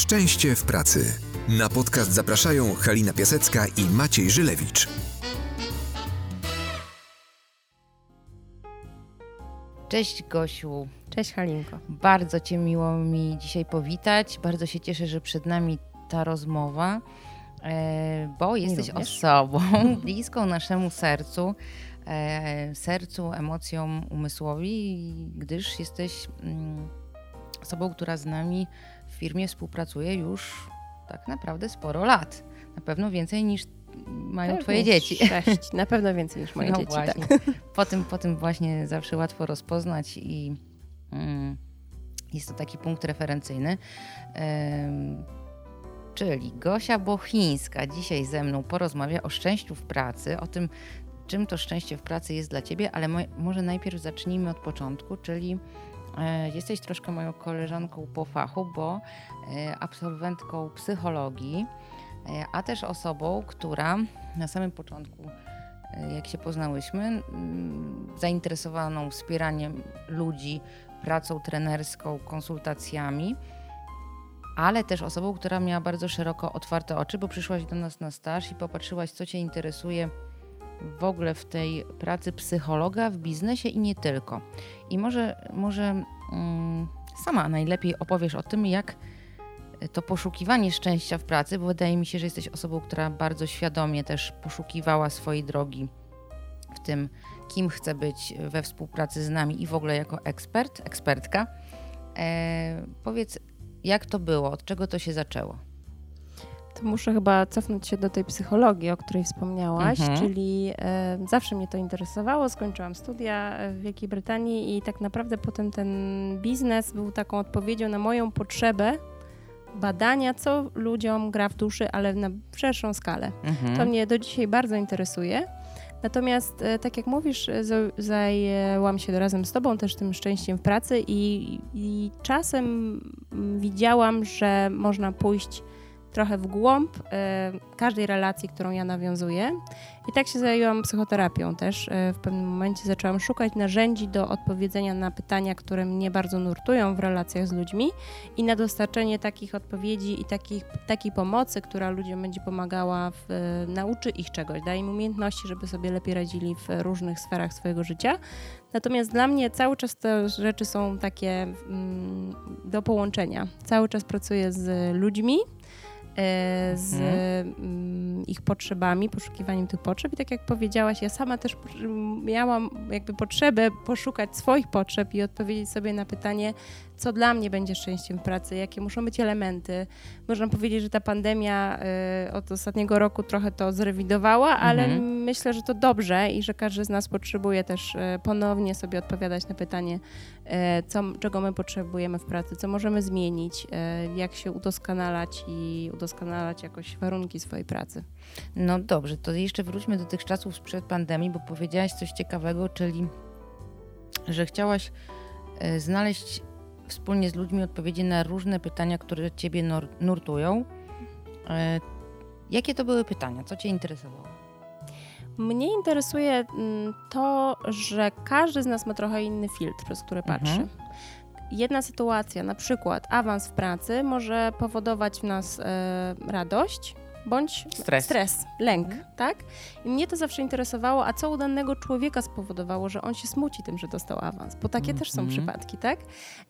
Szczęście w pracy. Na podcast zapraszają Halina Piasecka i Maciej Żylewicz. Cześć Gosiu. Cześć Halinko. Bardzo Cię miło mi dzisiaj powitać. Bardzo się cieszę, że przed nami ta rozmowa, e, bo jesteś osobą bliską naszemu sercu, e, sercu, emocjom, umysłowi, gdyż jesteś mm, osobą, która z nami firmie współpracuje już tak naprawdę sporo lat. Na pewno więcej niż mają Twoje dzieci. Sześć, na pewno więcej niż moje no dzieci. Właśnie. Tak. Po, tym, po tym właśnie zawsze łatwo rozpoznać i mm, jest to taki punkt referencyjny. Ym, czyli Gosia Bochińska dzisiaj ze mną porozmawia o szczęściu w pracy, o tym, czym to szczęście w pracy jest dla Ciebie, ale mo może najpierw zacznijmy od początku, czyli jesteś troszkę moją koleżanką po fachu, bo e, absolwentką psychologii, e, a też osobą, która na samym początku e, jak się poznałyśmy, zainteresowaną wspieraniem ludzi, pracą trenerską, konsultacjami, ale też osobą, która miała bardzo szeroko otwarte oczy, bo przyszłaś do nas na staż i popatrzyłaś, co Cię interesuje w ogóle w tej pracy psychologa w biznesie i nie tylko. I może, może mm, sama najlepiej opowiesz o tym, jak to poszukiwanie szczęścia w pracy, bo wydaje mi się, że jesteś osobą, która bardzo świadomie też poszukiwała swojej drogi w tym, kim chce być we współpracy z nami i w ogóle jako ekspert, ekspertka. E, powiedz, jak to było, od czego to się zaczęło? To muszę chyba cofnąć się do tej psychologii, o której wspomniałaś, Mhm. czyli zawsze mnie to interesowało. Skończyłam studia w Wielkiej Brytanii i tak naprawdę potem ten biznes był taką odpowiedzią na moją potrzebę badania, co ludziom gra w duszy, ale na szerszą skalę. Mhm. To mnie do dzisiaj bardzo interesuje. Natomiast, e, tak jak mówisz, e, za- zajęłam się razem z Tobą też tym szczęściem w pracy i, i czasem mm, widziałam, że można pójść trochę w głąb e, każdej relacji, którą ja nawiązuję. I tak się zajęłam psychoterapią też. E, w pewnym momencie zaczęłam szukać narzędzi do odpowiedzenia na pytania, które mnie bardzo nurtują w relacjach z ludźmi i na dostarczenie takich odpowiedzi i takich, takiej pomocy, która ludziom będzie pomagała, w, e, nauczy ich czegoś, daje im umiejętności, żeby sobie lepiej radzili w różnych sferach swojego życia. Natomiast dla mnie cały czas te rzeczy są takie mm, do połączenia. Cały czas pracuję z ludźmi, z Mhm. mm, ich potrzebami, poszukiwaniem tych potrzeb. I tak jak powiedziałaś, ja sama też miałam jakby potrzebę poszukać swoich potrzeb i odpowiedzieć sobie na pytanie, co dla mnie będzie szczęściem w pracy, jakie muszą być elementy. Można powiedzieć, że ta pandemia y, od ostatniego roku trochę to zrewidowała, ale Mhm. myślę, że to dobrze i że każdy z nas potrzebuje też y, ponownie sobie odpowiadać na pytanie, y, co, czego my potrzebujemy w pracy, co możemy zmienić, y, jak się udoskonalać i udoskonalać jakoś warunki swojej pracy. No dobrze, to jeszcze wróćmy do tych czasów sprzed pandemii, bo powiedziałaś coś ciekawego, czyli że chciałaś e, znaleźć wspólnie z ludźmi odpowiedzi na różne pytania, które ciebie nur- nurtują. E, Jakie to były pytania? Co cię interesowało? Mnie interesuje mm, to, że każdy z nas ma trochę inny filtr, przez który Mhm. patrzy. Jedna sytuacja, na przykład awans w pracy, może powodować w nas e, radość bądź Stres. stres lęk, Mhm. tak? I mnie to zawsze interesowało, a co u danego człowieka spowodowało, że on się smuci tym, że dostał awans, bo takie też są Mhm. przypadki, tak?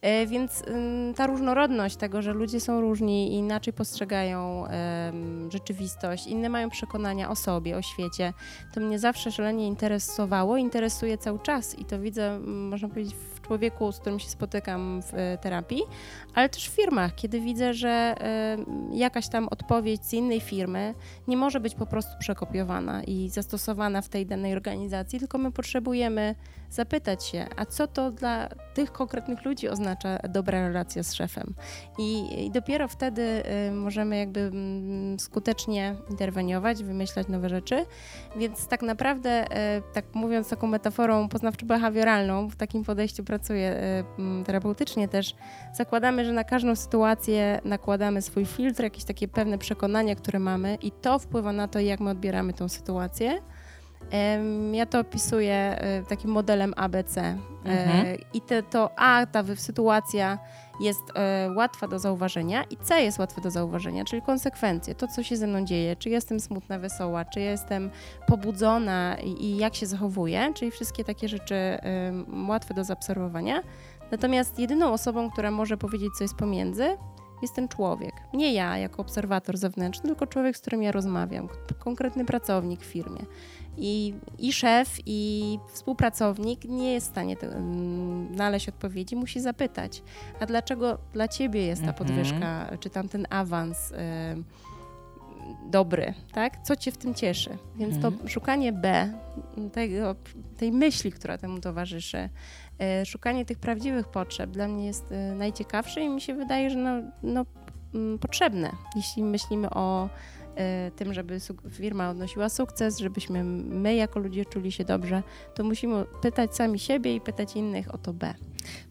E, więc ym, ta różnorodność tego, że ludzie są różni i inaczej postrzegają em, rzeczywistość, inne mają przekonania o sobie, o świecie, to mnie zawsze szalenie interesowało, interesuje cały czas i to widzę, można powiedzieć, w człowieku, z którym się spotykam w e, terapii, ale też w firmach, kiedy widzę, że jakaś tam odpowiedź z innej firmy nie może być po prostu przekopiowana i zastosowana w tej danej organizacji, tylko my potrzebujemy zapytać się, a co to dla tych konkretnych ludzi oznacza dobra relacja z szefem. I, i dopiero wtedy y, możemy jakby mm, skutecznie interweniować, wymyślać nowe rzeczy. Więc tak naprawdę, y, tak mówiąc taką metaforą poznawczo-behawioralną, w takim podejściu pracuję y, mm, terapeutycznie też, zakładamy, że na każdą sytuację nakładamy swój filtr, jakieś takie pewne przekonania, które mamy i to wpływa na to, jak my odbieramy tą sytuację. Ja to opisuję e, takim modelem ABC. E, Mhm. I te, to A, ta sytuacja jest e, łatwa do zauważenia i C jest łatwe do zauważenia, czyli konsekwencje, to co się ze mną dzieje, czy jestem smutna, wesoła, czy jestem pobudzona i, i jak się zachowuję, czyli wszystkie takie rzeczy łatwe do zaobserwowania. Natomiast jedyną osobą, która może powiedzieć, co jest pomiędzy, jest ten człowiek. Nie ja jako obserwator zewnętrzny, tylko człowiek, z którym ja rozmawiam, konkretny pracownik w firmie. I, i szef, i współpracownik nie jest w stanie te, mm, znaleźć odpowiedzi, musi zapytać, a dlaczego dla ciebie jest ta Mhm. podwyżka, czy tam ten awans em, dobry, tak? Co cię w tym cieszy? Więc Mhm. to szukanie B, tego, tej myśli, która temu towarzyszy, szukanie tych prawdziwych potrzeb dla mnie jest e, najciekawsze i mi się wydaje, że no, no, mm, potrzebne, jeśli myślimy o e, tym, żeby firma odnosiła sukces, żebyśmy my jako ludzie czuli się dobrze, to musimy pytać sami siebie i pytać innych o to B.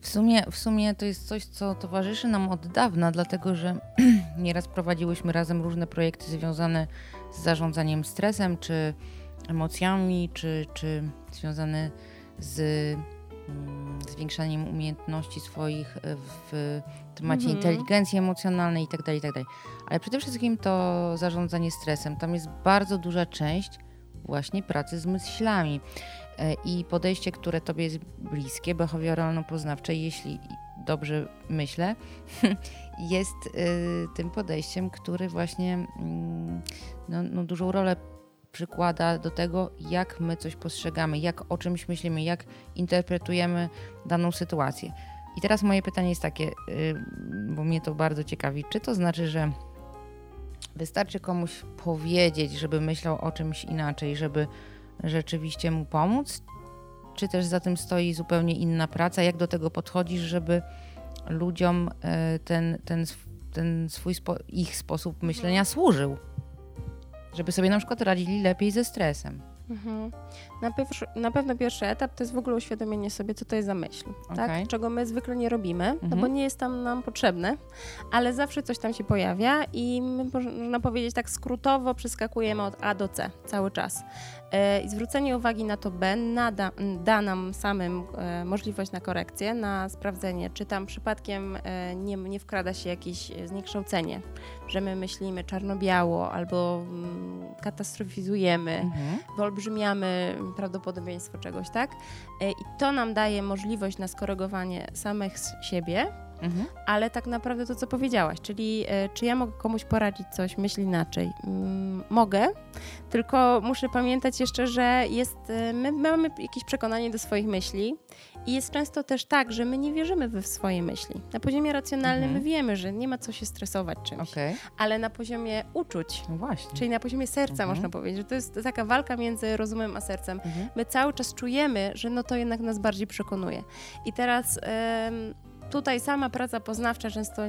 W sumie, w sumie to jest coś, co towarzyszy nam od dawna, dlatego że nieraz prowadziłyśmy razem różne projekty związane z zarządzaniem stresem, czy emocjami, czy, czy związane z zwiększaniem umiejętności swoich e, w temacie Mhm. inteligencji emocjonalnej itd., itd. Ale przede wszystkim to zarządzanie stresem. Tam jest bardzo duża część właśnie pracy z myślami. E, I podejście, które tobie jest bliskie, behawioralno-poznawcze, jeśli dobrze myślę, jest y, tym podejściem, który właśnie mm, no, no, dużą rolę przykłada do tego, jak my coś postrzegamy, jak o czymś myślimy, jak interpretujemy daną sytuację. I teraz moje pytanie jest takie, y, bo mnie to bardzo ciekawi, czy to znaczy, że wystarczy komuś powiedzieć, żeby myślał o czymś inaczej, żeby rzeczywiście mu pomóc? Czy też za tym stoi zupełnie inna praca? Jak do tego podchodzisz, żeby ludziom e, ten, ten, ten swój ich sposób myślenia służył? Żeby sobie na przykład radzili lepiej ze stresem. Mhm. Na, pierwszy, na pewno pierwszy etap to jest w ogóle uświadomienie sobie, co to jest za myśl, Okej. tak? czego my zwykle nie robimy, no Mhm. bo nie jest tam nam potrzebne, ale zawsze coś tam się pojawia i my, można powiedzieć tak skrótowo przeskakujemy od A do C cały czas. E, I zwrócenie uwagi na to B nada, da nam samym e, możliwość na korekcję, na sprawdzenie, czy tam przypadkiem e, nie, nie wkrada się jakieś zniekształcenie, że my myślimy czarno-biało albo mm, katastrofizujemy, Mhm. wyolbrzymiamy prawdopodobieństwo czegoś, tak? I to nam daje możliwość na skorygowanie samych siebie, Mhm. ale tak naprawdę to, co powiedziałaś, czyli e, czy ja mogę komuś poradzić coś, myśl inaczej? Mm, mogę, tylko muszę pamiętać jeszcze, że jest, e, my, my mamy jakieś przekonanie do swoich myśli i jest często też tak, że my nie wierzymy w swoje myśli. Na poziomie racjonalnym Mhm. my wiemy, że nie ma co się stresować czymś, Okej, ale na poziomie uczuć, no czyli na poziomie serca Mhm. można powiedzieć, że to jest taka walka między rozumem a sercem Mhm. my cały czas czujemy, że no to jednak nas bardziej przekonuje. I teraz tutaj sama praca poznawcza często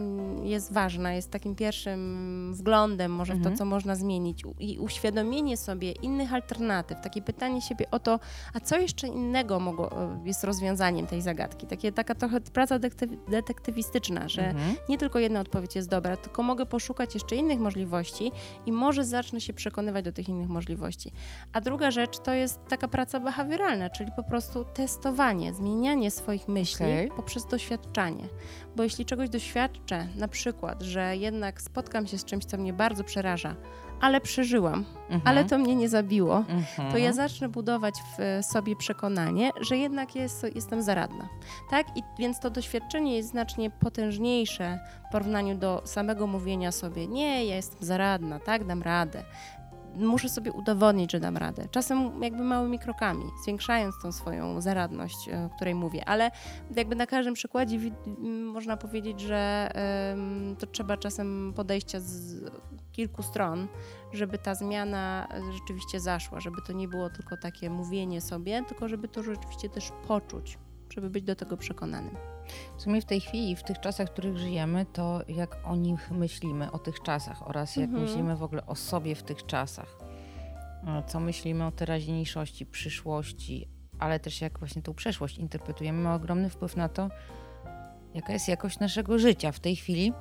jest ważna, jest takim pierwszym wglądem może w Mhm. to, co można zmienić i uświadomienie sobie innych alternatyw, takie pytanie siebie o to, a co jeszcze innego mogło, e, jest rozwiązaniem tej zagadki. Takie, taka trochę praca detektyw, detektywistyczna, że Mhm. nie tylko jedna odpowiedź jest dobra, tylko mogę poszukać jeszcze innych możliwości i może zacznę się przekonywać do tych innych możliwości. A druga rzecz to jest taka praca behawioralna, czyli po prostu testowanie, zmienianie swoich myśli Okej. poprzez doświadczanie. Bo jeśli czegoś doświadczę, na przykład, że jednak spotkam się z czymś, co mnie bardzo przeraża, ale przeżyłam, Mhm. ale to mnie nie zabiło, Mhm. to ja zacznę budować w sobie przekonanie, że jednak jest, jestem zaradna. Tak? I więc to doświadczenie jest znacznie potężniejsze w porównaniu do samego mówienia sobie, nie, ja jestem zaradna, tak, dam radę. Muszę sobie udowodnić, że dam radę. Czasem jakby małymi krokami, zwiększając tą swoją zaradność, e, o której mówię, ale jakby na każdym przykładzie można powiedzieć, że to trzeba czasem podejścia z kilku stron, żeby ta zmiana rzeczywiście zaszła, żeby to nie było tylko takie mówienie sobie, tylko żeby to rzeczywiście też poczuć, żeby być do tego przekonanym. W sumie w tej chwili, w tych czasach, w których żyjemy, to jak o nich myślimy, o tych czasach oraz jak Mhm. myślimy w ogóle o sobie w tych czasach. E, Co myślimy o teraźniejszości, przyszłości, ale też jak właśnie tą przeszłość interpretujemy, ma ogromny wpływ na to, jaka jest jakość naszego życia w tej chwili.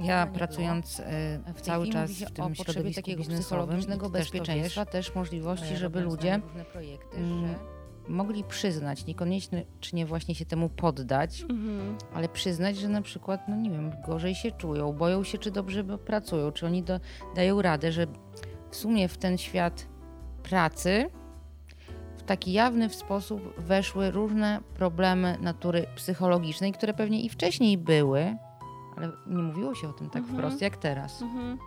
Ja pracując e, W cały czas w tym środowisku takiego biznesowym, psychologicznego też bezpieczeństwa, wiesz, też możliwości, żeby ludzie mm, mogli przyznać, niekoniecznie właśnie się temu poddać, Mhm. ale przyznać, że na przykład, no nie wiem, gorzej się czują, boją się, czy dobrze pracują, czy oni do, dają radę, że w sumie w ten świat pracy w taki jawny sposób weszły różne problemy natury psychologicznej, które pewnie i wcześniej były, ale nie mówiło się o tym tak Mhm. wprost jak teraz. Mhm.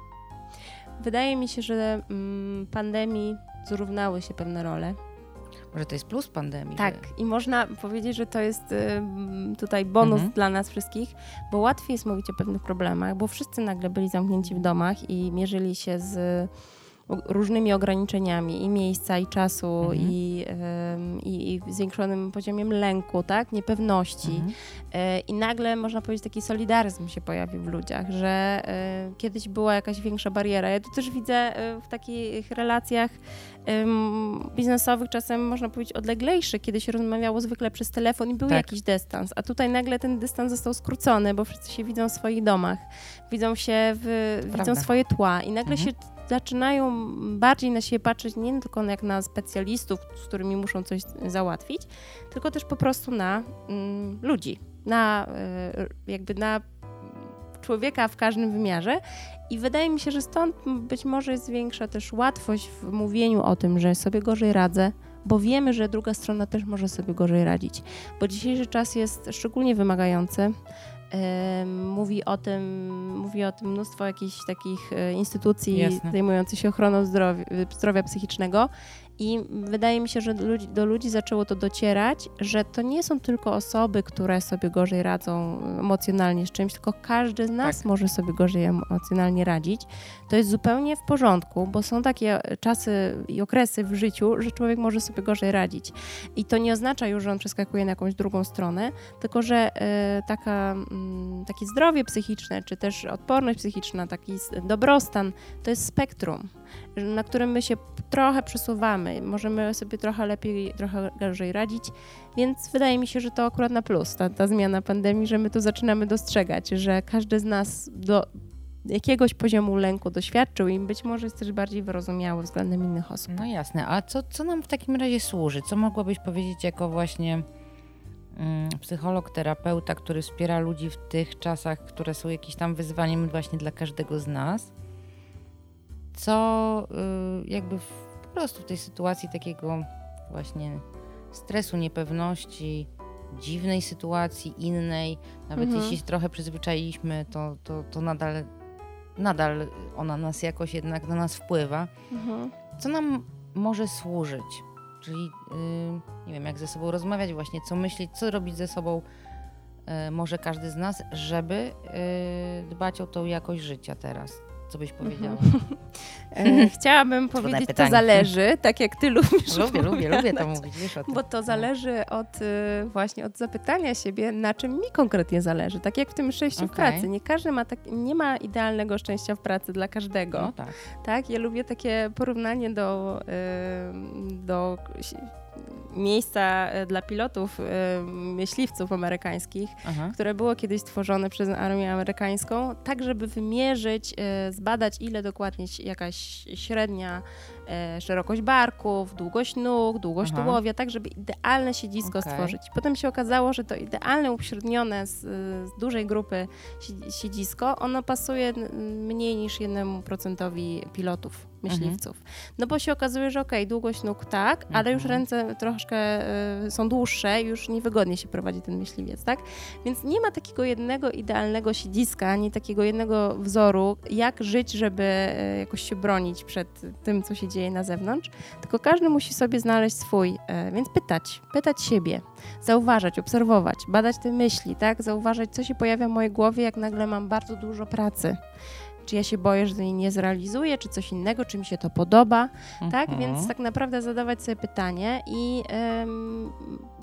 Wydaje mi się, że mm, pandemii zrównały się pewne role. Może to jest plus pandemii. Tak, i można powiedzieć, że to jest tutaj bonus Mhm. dla nas wszystkich, bo łatwiej jest mówić o pewnych problemach, bo wszyscy nagle byli zamknięci w domach i mierzyli się z różnymi ograniczeniami i miejsca, i czasu, Mhm. i, i, i zwiększonym poziomem lęku, tak, niepewności. Mhm. E, I nagle, można powiedzieć, taki solidaryzm się pojawił w ludziach, że e, kiedyś była jakaś większa bariera. Ja to też widzę e, w takich relacjach biznesowych, czasem można powiedzieć odleglejszych, kiedy się rozmawiało zwykle przez telefon i był Tak. jakiś dystans, a tutaj nagle ten dystans został skrócony, bo wszyscy się widzą w swoich domach, widzą się, w, widzą Prawda. swoje tła i nagle Mhm. się zaczynają bardziej na siebie patrzeć nie tylko jak na specjalistów, z którymi muszą coś załatwić, tylko też po prostu na mm, ludzi, na e, jakby na człowieka w każdym wymiarze. I wydaje mi się, że stąd być może jest większa też łatwość w mówieniu o tym, że sobie gorzej radzę, bo wiemy, że druga strona też może sobie gorzej radzić. Bo dzisiejszy czas jest szczególnie wymagający. Mówi o tym, mówi o tym mnóstwo jakichś takich e, instytucji Jasne. zajmujących się ochroną zdrowia, zdrowia psychicznego. I wydaje mi się, że do ludzi, do ludzi zaczęło to docierać, że to nie są tylko osoby, które sobie gorzej radzą emocjonalnie z czymś, tylko każdy z nas Tak. może sobie gorzej emocjonalnie radzić. To jest zupełnie w porządku, bo są takie czasy i okresy w życiu, że człowiek może sobie gorzej radzić. I to nie oznacza już, że on przeskakuje na jakąś drugą stronę, tylko że e, taka, mm, takie zdrowie psychiczne, czy też odporność psychiczna, taki dobrostan, to jest spektrum, na którym my się trochę przesuwamy. Możemy sobie trochę lepiej, trochę gorzej radzić, więc wydaje mi się, że to akurat na plus, ta, ta zmiana pandemii, że my tu zaczynamy dostrzegać, że każdy z nas do jakiegoś poziomu lęku doświadczył i być może jest też bardziej wyrozumiały względem innych osób. No jasne, a co, co nam w takim razie służy? Co mogłabyś powiedzieć jako właśnie mm, psycholog, terapeuta, który wspiera ludzi w tych czasach, które są jakimś tam wyzwaniem właśnie dla każdego z nas? Co y, jakby w, po prostu w tej sytuacji takiego właśnie stresu, niepewności, dziwnej sytuacji, innej, nawet Mhm. jeśli się trochę przyzwyczailiśmy, to, to, to nadal, nadal ona nas jakoś jednak na nas wpływa Mhm. co nam może służyć? Czyli yy, nie wiem, jak ze sobą rozmawiać, właśnie co myśleć, co robić ze sobą yy, może każdy z nas, żeby yy, dbać o tą jakość życia teraz. Co byś powiedziała? E, chciałabym Trudne powiedzieć, to zależy, tak jak ty lubisz lubię, lubię, lubię to mówić, wiesz o tym. Bo to zależy od y, właśnie od zapytania siebie, na czym mi konkretnie zależy. Tak jak w tym szczęściu w Okej. pracy. Nie każdy ma tak, nie ma idealnego szczęścia w pracy dla każdego. No tak. Tak, ja lubię takie porównanie do, y, do miejsca y, dla pilotów, y, myśliwców amerykańskich, Aha. które było kiedyś stworzone przez armię amerykańską, tak żeby wymierzyć, e, zbadać ile dokładnie jakaś średnia e, szerokość barków, długość nóg, długość Aha. tułowia, tak żeby idealne siedzisko Okej. stworzyć. Potem się okazało, że to idealne upośrednione z, z dużej grupy sie- siedzisko, ono pasuje mniej niż 1% pilotów, myśliwców. No bo się okazuje, że okej, długość nóg tak, ale już Mhm. ręce troszkę e, są dłuższe, już niewygodnie się prowadzi ten myśliwiec, tak? Więc nie ma takiego jednego idealnego siedziska, ani takiego jednego wzoru, jak żyć, żeby e, jakoś się bronić przed tym, co się dzieje na zewnątrz, tylko każdy musi sobie znaleźć swój, e, więc pytać, pytać siebie, zauważać, obserwować, badać te myśli, tak? Zauważać, co się pojawia w mojej głowie, jak nagle mam bardzo dużo pracy. Czy ja się boję, że jej nie zrealizuję, czy coś innego, czy mi się to podoba, tak? Mhm. Więc tak naprawdę zadawać sobie pytanie i em,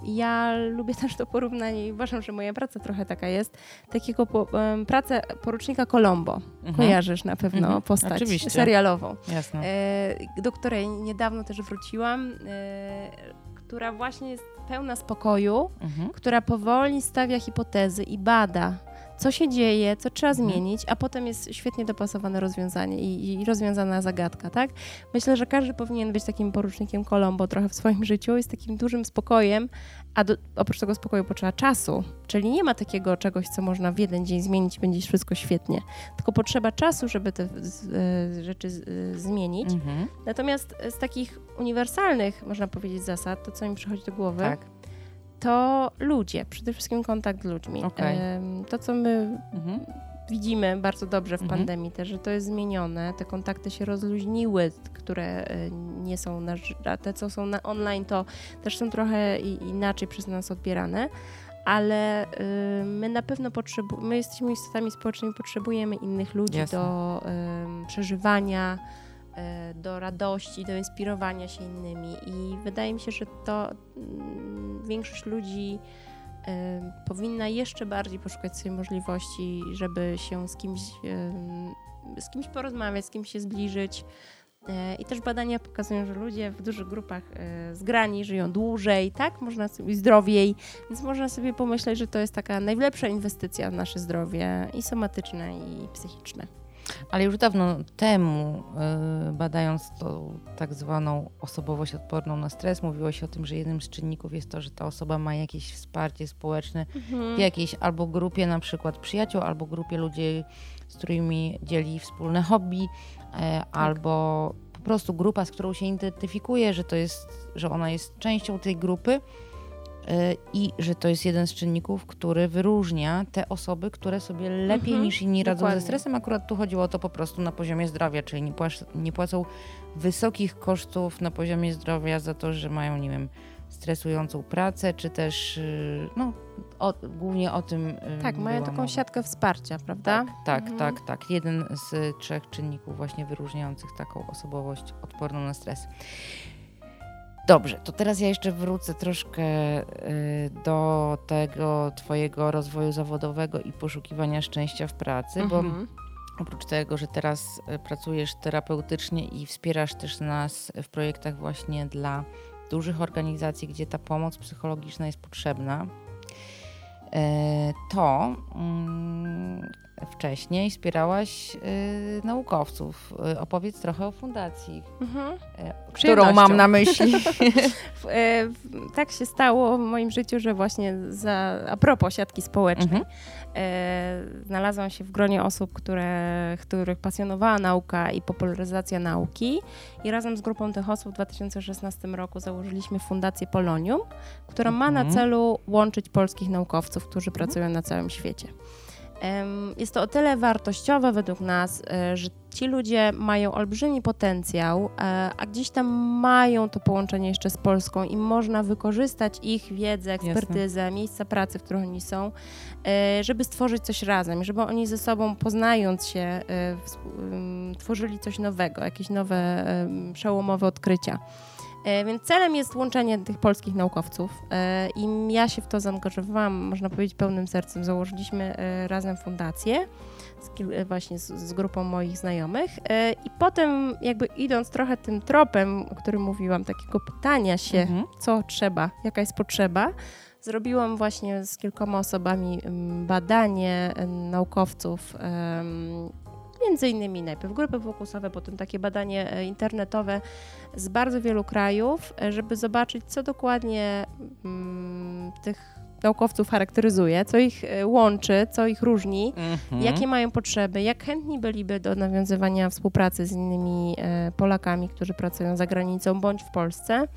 ja lubię też to porównanie i uważam, że moja praca trochę taka jest, takiego po, em, pracę porucznika Colombo. Mhm. Kojarzysz na pewno Mhm. postać Oczywiście. serialową, Jasne. e, do której niedawno też wróciłam. E, która właśnie jest pełna spokoju, Mhm. która powoli stawia hipotezy i bada, co się dzieje, co trzeba Mhm. zmienić, a potem jest świetnie dopasowane rozwiązanie i, i rozwiązana zagadka, tak? Myślę, że każdy powinien być takim porucznikiem Colombo trochę w swoim życiu i z takim dużym spokojem, a do, oprócz tego spokoju potrzeba czasu, czyli nie ma takiego czegoś, co można w jeden dzień zmienić, będzie wszystko świetnie, tylko potrzeba czasu, żeby te z, e, rzeczy z, e, zmienić. Mhm. Natomiast z takich uniwersalnych, można powiedzieć, zasad, to co mi przychodzi do głowy, Tak. To ludzie, przede wszystkim kontakt z ludźmi. Em, To, co my Mhm. widzimy bardzo dobrze w Mhm. pandemii, też, że to jest zmienione, te kontakty się rozluźniły, które e, nie są na, a te, co są na online, to też są trochę inaczej przez nas odbierane. Ale y, my na pewno potrzebujemy, my jesteśmy istotami społecznymi, potrzebujemy innych ludzi Jasne. do przeżywania, do radości, do inspirowania się innymi. I wydaje mi się, że to mm, większość ludzi em, powinna jeszcze bardziej poszukać swojej możliwości, żeby się z kimś, em, z kimś porozmawiać, z kimś się zbliżyć. E, I też badania pokazują, że ludzie w dużych grupach e, zgrani żyją dłużej, tak? Można sobie zdrowiej, więc można sobie pomyśleć, że to jest taka najlepsza inwestycja w nasze zdrowie i somatyczne, i psychiczne. Ale już dawno temu, y, badając tą tak zwaną osobowość odporną na stres, mówiło się o tym, że jednym z czynników jest to, że ta osoba ma jakieś wsparcie społeczne w jakiejś albo grupie na przykład przyjaciół, albo grupie ludzi, z którymi dzieli wspólne hobby, e, albo po prostu grupa, z którą się identyfikuje, że to jest, że ona jest częścią tej grupy i że to jest jeden z czynników, który wyróżnia te osoby, które sobie lepiej Mhm, niż inni radzą dokładnie. ze stresem. Akurat tu chodziło o to po prostu na poziomie zdrowia, czyli nie, płac- nie płacą wysokich kosztów na poziomie zdrowia za to, że mają, nie wiem, stresującą pracę, czy też, y, no, o, głównie o tym. y, Tak, mają taką mowa. siatkę wsparcia, prawda? Tak, tak, Mhm. tak, tak. Jeden z trzech czynników właśnie wyróżniających taką osobowość odporną na stres. Dobrze, to teraz ja jeszcze wrócę troszkę y, do tego Twojego rozwoju zawodowego i poszukiwania szczęścia w pracy, bo Mhm. oprócz tego, że teraz y, pracujesz terapeutycznie i wspierasz też nas w projektach właśnie dla dużych organizacji, gdzie ta pomoc psychologiczna jest potrzebna, e, to mm, wcześniej wspierałaś y, naukowców. Y, Opowiedz trochę o fundacji, Mhm. e, którą mam na myśli. W- tak się stało w moim życiu, że właśnie za, a propos siatki społecznej, Mhm. e, znalazłam się w gronie osób, które, których pasjonowała nauka i popularyzacja nauki i razem z grupą tych osób w 2016 roku założyliśmy Fundację Polonium, która ma na Mhm. celu łączyć polskich naukowców, którzy pracują na całym świecie. Jest to o tyle wartościowe według nas, e, że ci ludzie mają olbrzymi potencjał, e, a gdzieś tam mają to połączenie jeszcze z Polską i można wykorzystać ich wiedzę, ekspertyzę, miejsca pracy, w których oni są, e, żeby stworzyć coś razem, żeby oni ze sobą poznając się, tworzyli coś nowego, jakieś nowe, przełomowe odkrycia. E, Więc celem jest łączenie tych polskich naukowców e, i ja się w to zaangażowałam, można powiedzieć, pełnym sercem. Założyliśmy e, razem fundację z, właśnie z, z grupą moich znajomych i potem jakby idąc trochę tym tropem, o którym mówiłam, takiego pytania się, Mhm. co trzeba, jaka jest potrzeba, zrobiłam właśnie z kilkoma osobami badanie naukowców, między innymi najpierw grupy fokusowe, potem takie badanie e, internetowe z bardzo wielu krajów, e, żeby zobaczyć, co dokładnie mm, tych naukowców charakteryzuje, co ich e, łączy, co ich różni, Mhm. jakie mają potrzeby, jak chętni byliby do nawiązywania współpracy z innymi Polakami, którzy pracują za granicą bądź w Polsce.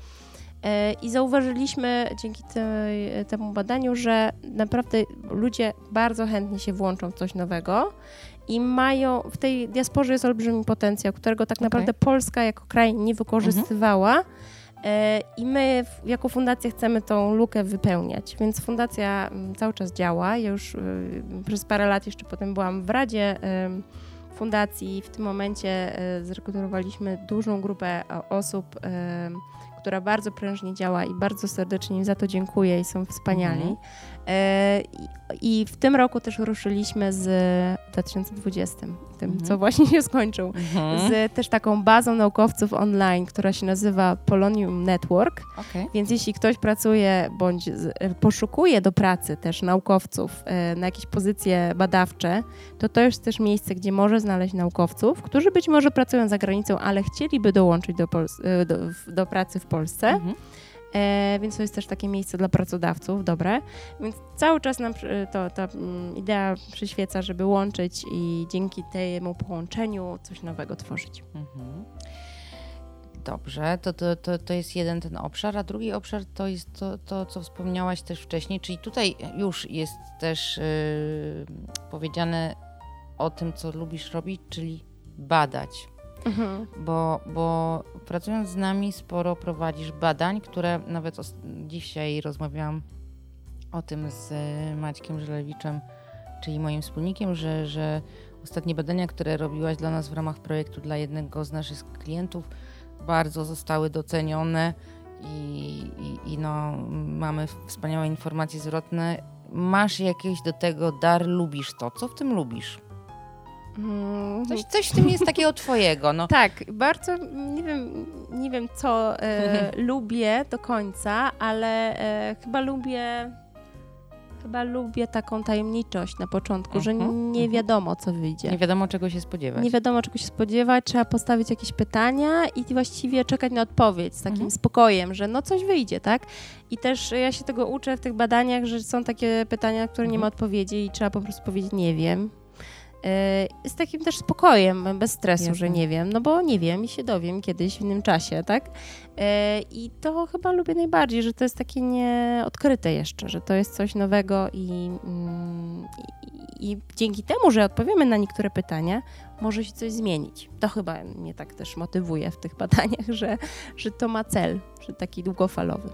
I zauważyliśmy dzięki tej, temu badaniu, że naprawdę ludzie bardzo chętnie się włączą w coś nowego i mają, w tej diasporze jest olbrzymi potencjał, którego tak naprawdę Polska jako kraj nie wykorzystywała. E, I my jako fundacja chcemy tą lukę wypełniać, więc fundacja mm, cały czas działa. Ja już y, przez parę lat jeszcze potem byłam w Radzie em, Fundacji. W tym momencie e, zrekrutowaliśmy dużą grupę o- osób, która bardzo prężnie działa i bardzo serdecznie im za to dziękuję i są wspaniali. Mhm. E, I w tym roku też ruszyliśmy z 2020, tym, Mhm. co właśnie się skończył, Mhm. z też taką bazą naukowców online, która się nazywa Polonium Network. Okej. Więc jeśli ktoś pracuje bądź e, poszukuje do pracy też naukowców e, na jakieś pozycje badawcze, to to jest też miejsce, gdzie może znaleźć naukowców, którzy być może pracują za granicą, ale chcieliby dołączyć do, Pols- do, do pracy w Polsce. Mhm. E, więc to jest też takie miejsce dla pracodawców, dobre. Więc cały czas nam to, ta mm, idea przyświeca, żeby łączyć i dzięki temu połączeniu coś nowego tworzyć. Mhm. Dobrze, to, to, to, to jest jeden ten obszar, a drugi obszar to jest to, to co wspomniałaś też wcześniej, czyli tutaj już jest też yy, powiedziane o tym, co lubisz robić, czyli badać. Mhm. Bo, bo pracując z nami sporo prowadzisz badań, które nawet dzisiaj rozmawiałam o tym z e, Maćkiem Żelewiczem, czyli moim wspólnikiem, że, że ostatnie badania, które robiłaś dla nas w ramach projektu dla jednego z naszych klientów, bardzo zostały docenione i, i, i no, mamy wspaniałe informacje zwrotne. Masz jakiś do tego dar, lubisz to. Co w tym lubisz? Mhm. Coś, coś w tym jest takiego twojego. No. Tak, bardzo nie wiem, nie wiem co e, lubię do końca, ale e, chyba lubię chyba lubię taką tajemniczość na początku, że Mhm, nie mhm. wiadomo co wyjdzie. Nie wiadomo, czego się spodziewać. Nie wiadomo, czego się spodziewać, trzeba postawić jakieś pytania i właściwie czekać na odpowiedź z takim Mhm. spokojem, że no coś wyjdzie, tak? I też ja się tego uczę w tych badaniach, że są takie pytania, na które nie ma odpowiedzi i trzeba po prostu powiedzieć nie wiem. Yy, Z takim też spokojem, bez stresu, Jasne. że nie wiem, no bo nie wiem i się dowiem kiedyś w innym czasie, tak? Yy, I to chyba lubię najbardziej, że to jest takie nieodkryte jeszcze, że to jest coś nowego i, mm, i, i dzięki temu, że odpowiemy na niektóre pytania, może się coś zmienić. To chyba mnie tak też motywuje w tych badaniach, że, że to ma cel, że taki długofalowy.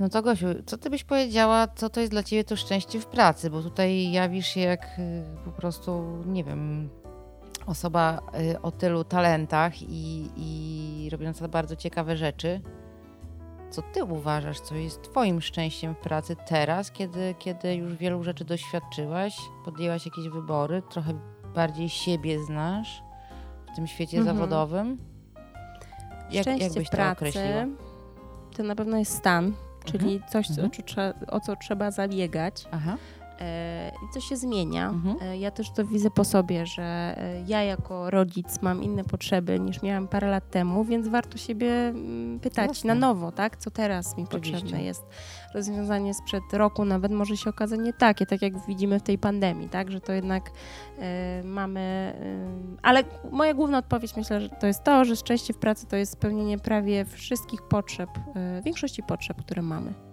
No to Gosiu, co ty byś powiedziała, co to jest dla ciebie to szczęście w pracy? Bo tutaj jawisz się jak y, po prostu, nie wiem, osoba y, o tylu talentach i, i robiąca bardzo ciekawe rzeczy. Co ty uważasz, co jest twoim szczęściem w pracy teraz, kiedy, kiedy już wielu rzeczy doświadczyłaś, podjęłaś jakieś wybory, trochę bardziej siebie znasz w tym świecie Mhm. zawodowym? Jak, Szczęście jak byś w to pracy określiła? to na pewno jest stan, czyli coś, co, Mhm. o, co trzeba, o co trzeba zabiegać. Aha. E, I co się zmienia. Mhm. E, Ja też to widzę po sobie, że e, ja jako rodzic mam inne potrzeby niż miałam parę lat temu, więc warto siebie mm, pytać Jasne. na nowo, tak? Co teraz mi Oczywiście. potrzebne jest. Rozwiązanie sprzed roku nawet może się okazać nie takie, tak jak widzimy w tej pandemii, tak? Że to jednak e, mamy... e, ale moja główna odpowiedź myślę, że to jest to, że szczęście w pracy to jest spełnienie prawie wszystkich potrzeb, e, większości potrzeb, które mamy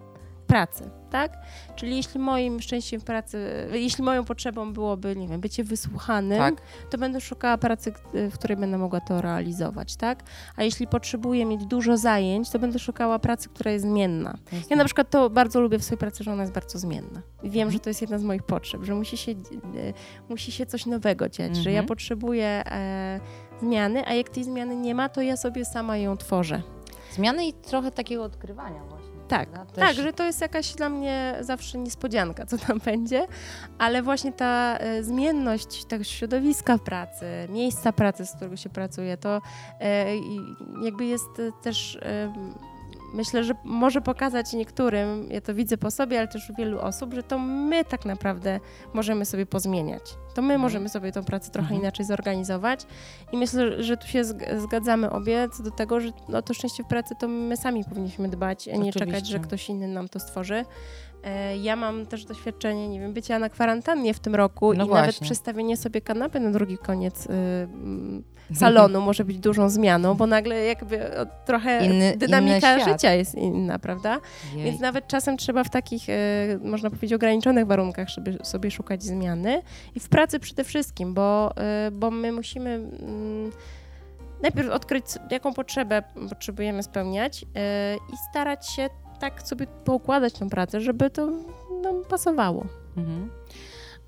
pracy, tak? Czyli jeśli moim szczęściem pracy, jeśli moją potrzebą byłoby, nie wiem, bycie wysłuchanym, Tak. to będę szukała pracy, k- w której będę mogła to realizować, tak? A jeśli potrzebuję mieć dużo zajęć, to będę szukała pracy, która jest zmienna. Ja na przykład to bardzo lubię w swojej pracy, że ona jest bardzo zmienna. Wiem, Mhm. że to jest jedna z moich potrzeb, że musi się, e, musi się coś nowego dziać, że ja Mhm. potrzebuję e, zmiany, a jak tej zmiany nie ma, to ja sobie sama ją tworzę. Zmiany i trochę takiego odkrywania właśnie. Tak, prawda? tak, Też- że to jest jakaś dla mnie zawsze niespodzianka, co tam będzie, ale właśnie ta e, zmienność tego środowiska pracy, miejsca pracy, z którego się pracuje, to e, jakby jest e, też, myślę, że może pokazać niektórym, ja to widzę po sobie, ale też u wielu osób, że to my tak naprawdę możemy sobie pozmieniać. To my Mhm. możemy sobie tą pracę trochę Mhm. inaczej zorganizować i myślę, że tu się zg- zgadzamy obie co do tego, że no, to szczęście w pracy to my sami powinniśmy dbać, a nie czekać, Oczywiście. że ktoś inny nam to stworzy. E, Ja mam też doświadczenie, nie wiem, bycia na kwarantannie w tym roku No i nawet właśnie. przestawienie sobie kanapy na drugi koniec y, salonu może być dużą zmianą, bo nagle jakby trochę Inny- dynamika inny życia jest inna, prawda? Jej. Więc nawet czasem trzeba w takich, e, można powiedzieć, ograniczonych warunkach, żeby sobie szukać zmiany. I w pracy przede wszystkim, bo, e, bo my musimy mm, najpierw odkryć, jaką potrzebę potrzebujemy spełniać e, i starać się tak sobie poukładać tą pracę, żeby to nam pasowało. Mhm.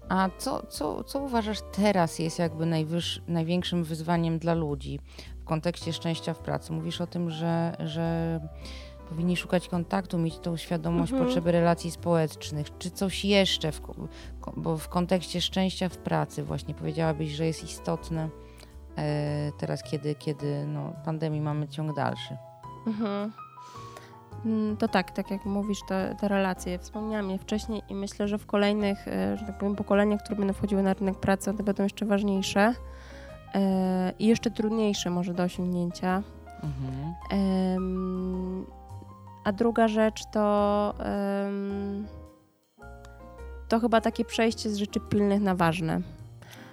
A co, co, co uważasz teraz jest jakby najwyż, największym wyzwaniem dla ludzi w kontekście szczęścia w pracy? Mówisz o tym, że, że powinni szukać kontaktu, mieć tą świadomość Mhm. potrzeby relacji społecznych, czy coś jeszcze, w, bo w kontekście szczęścia w pracy właśnie powiedziałabyś, że jest istotne e, teraz, kiedy, kiedy no, pandemii mamy ciąg dalszy. Mhm. Mm, To tak, tak jak mówisz, te, te relacje. Wspomniałam je wcześniej i myślę, że w kolejnych, e, że tak powiem, pokoleniach, które będą wchodziły na rynek pracy, one będą jeszcze ważniejsze e, i jeszcze trudniejsze może do osiągnięcia. Mhm. A druga rzecz to to chyba takie przejście z rzeczy pilnych na ważne.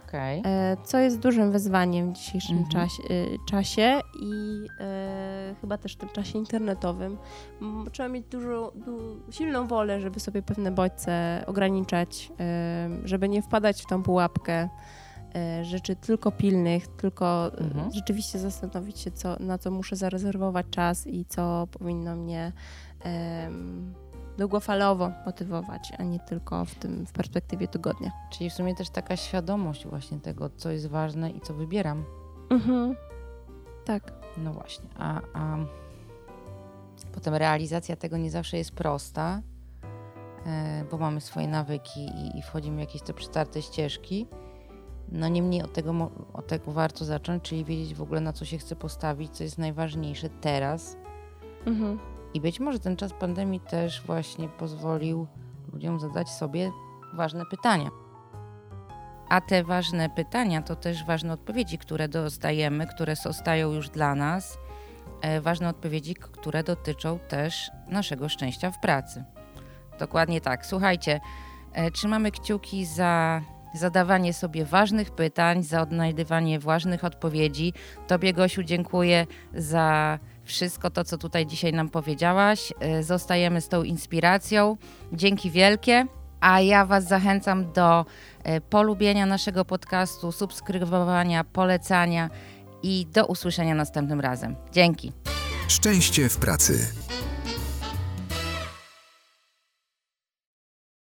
Okej. E, co jest dużym wyzwaniem w dzisiejszym Mhm. czasie, y, czasie i e, chyba też w tym czasie internetowym. Trzeba mieć dużo, du, silną wolę, żeby sobie pewne bodźce ograniczać, e, żeby nie wpadać w tą pułapkę e, rzeczy tylko pilnych, tylko e, Mhm. rzeczywiście zastanowić się, co, na co muszę zarezerwować czas i co powinno mnie długofalowo motywować, a nie tylko w tym w perspektywie tygodnia. Czyli w sumie też taka świadomość właśnie tego, co jest ważne i co wybieram. Mhm. Tak. No właśnie, a, a potem realizacja tego nie zawsze jest prosta, e, bo mamy swoje nawyki i, i wchodzimy w jakieś te przetarte ścieżki. No niemniej od tego, od tego warto zacząć, czyli wiedzieć w ogóle na co się chce postawić, co jest najważniejsze teraz. Mhm. I być może ten czas pandemii też właśnie pozwolił ludziom zadać sobie ważne pytania. A te ważne pytania to też ważne odpowiedzi, które dostajemy, które zostają już dla nas. E, ważne odpowiedzi, które dotyczą też naszego szczęścia w pracy. Dokładnie tak. Słuchajcie, e, trzymamy kciuki za zadawanie sobie ważnych pytań, za odnajdywanie ważnych odpowiedzi. Tobie, Gosiu, dziękuję za wszystko to, co tutaj dzisiaj nam powiedziałaś. E, Zostajemy z tą inspiracją. Dzięki wielkie. A ja Was zachęcam do e, polubienia naszego podcastu, subskrybowania, polecania i do usłyszenia następnym razem. Dzięki. Szczęście w pracy.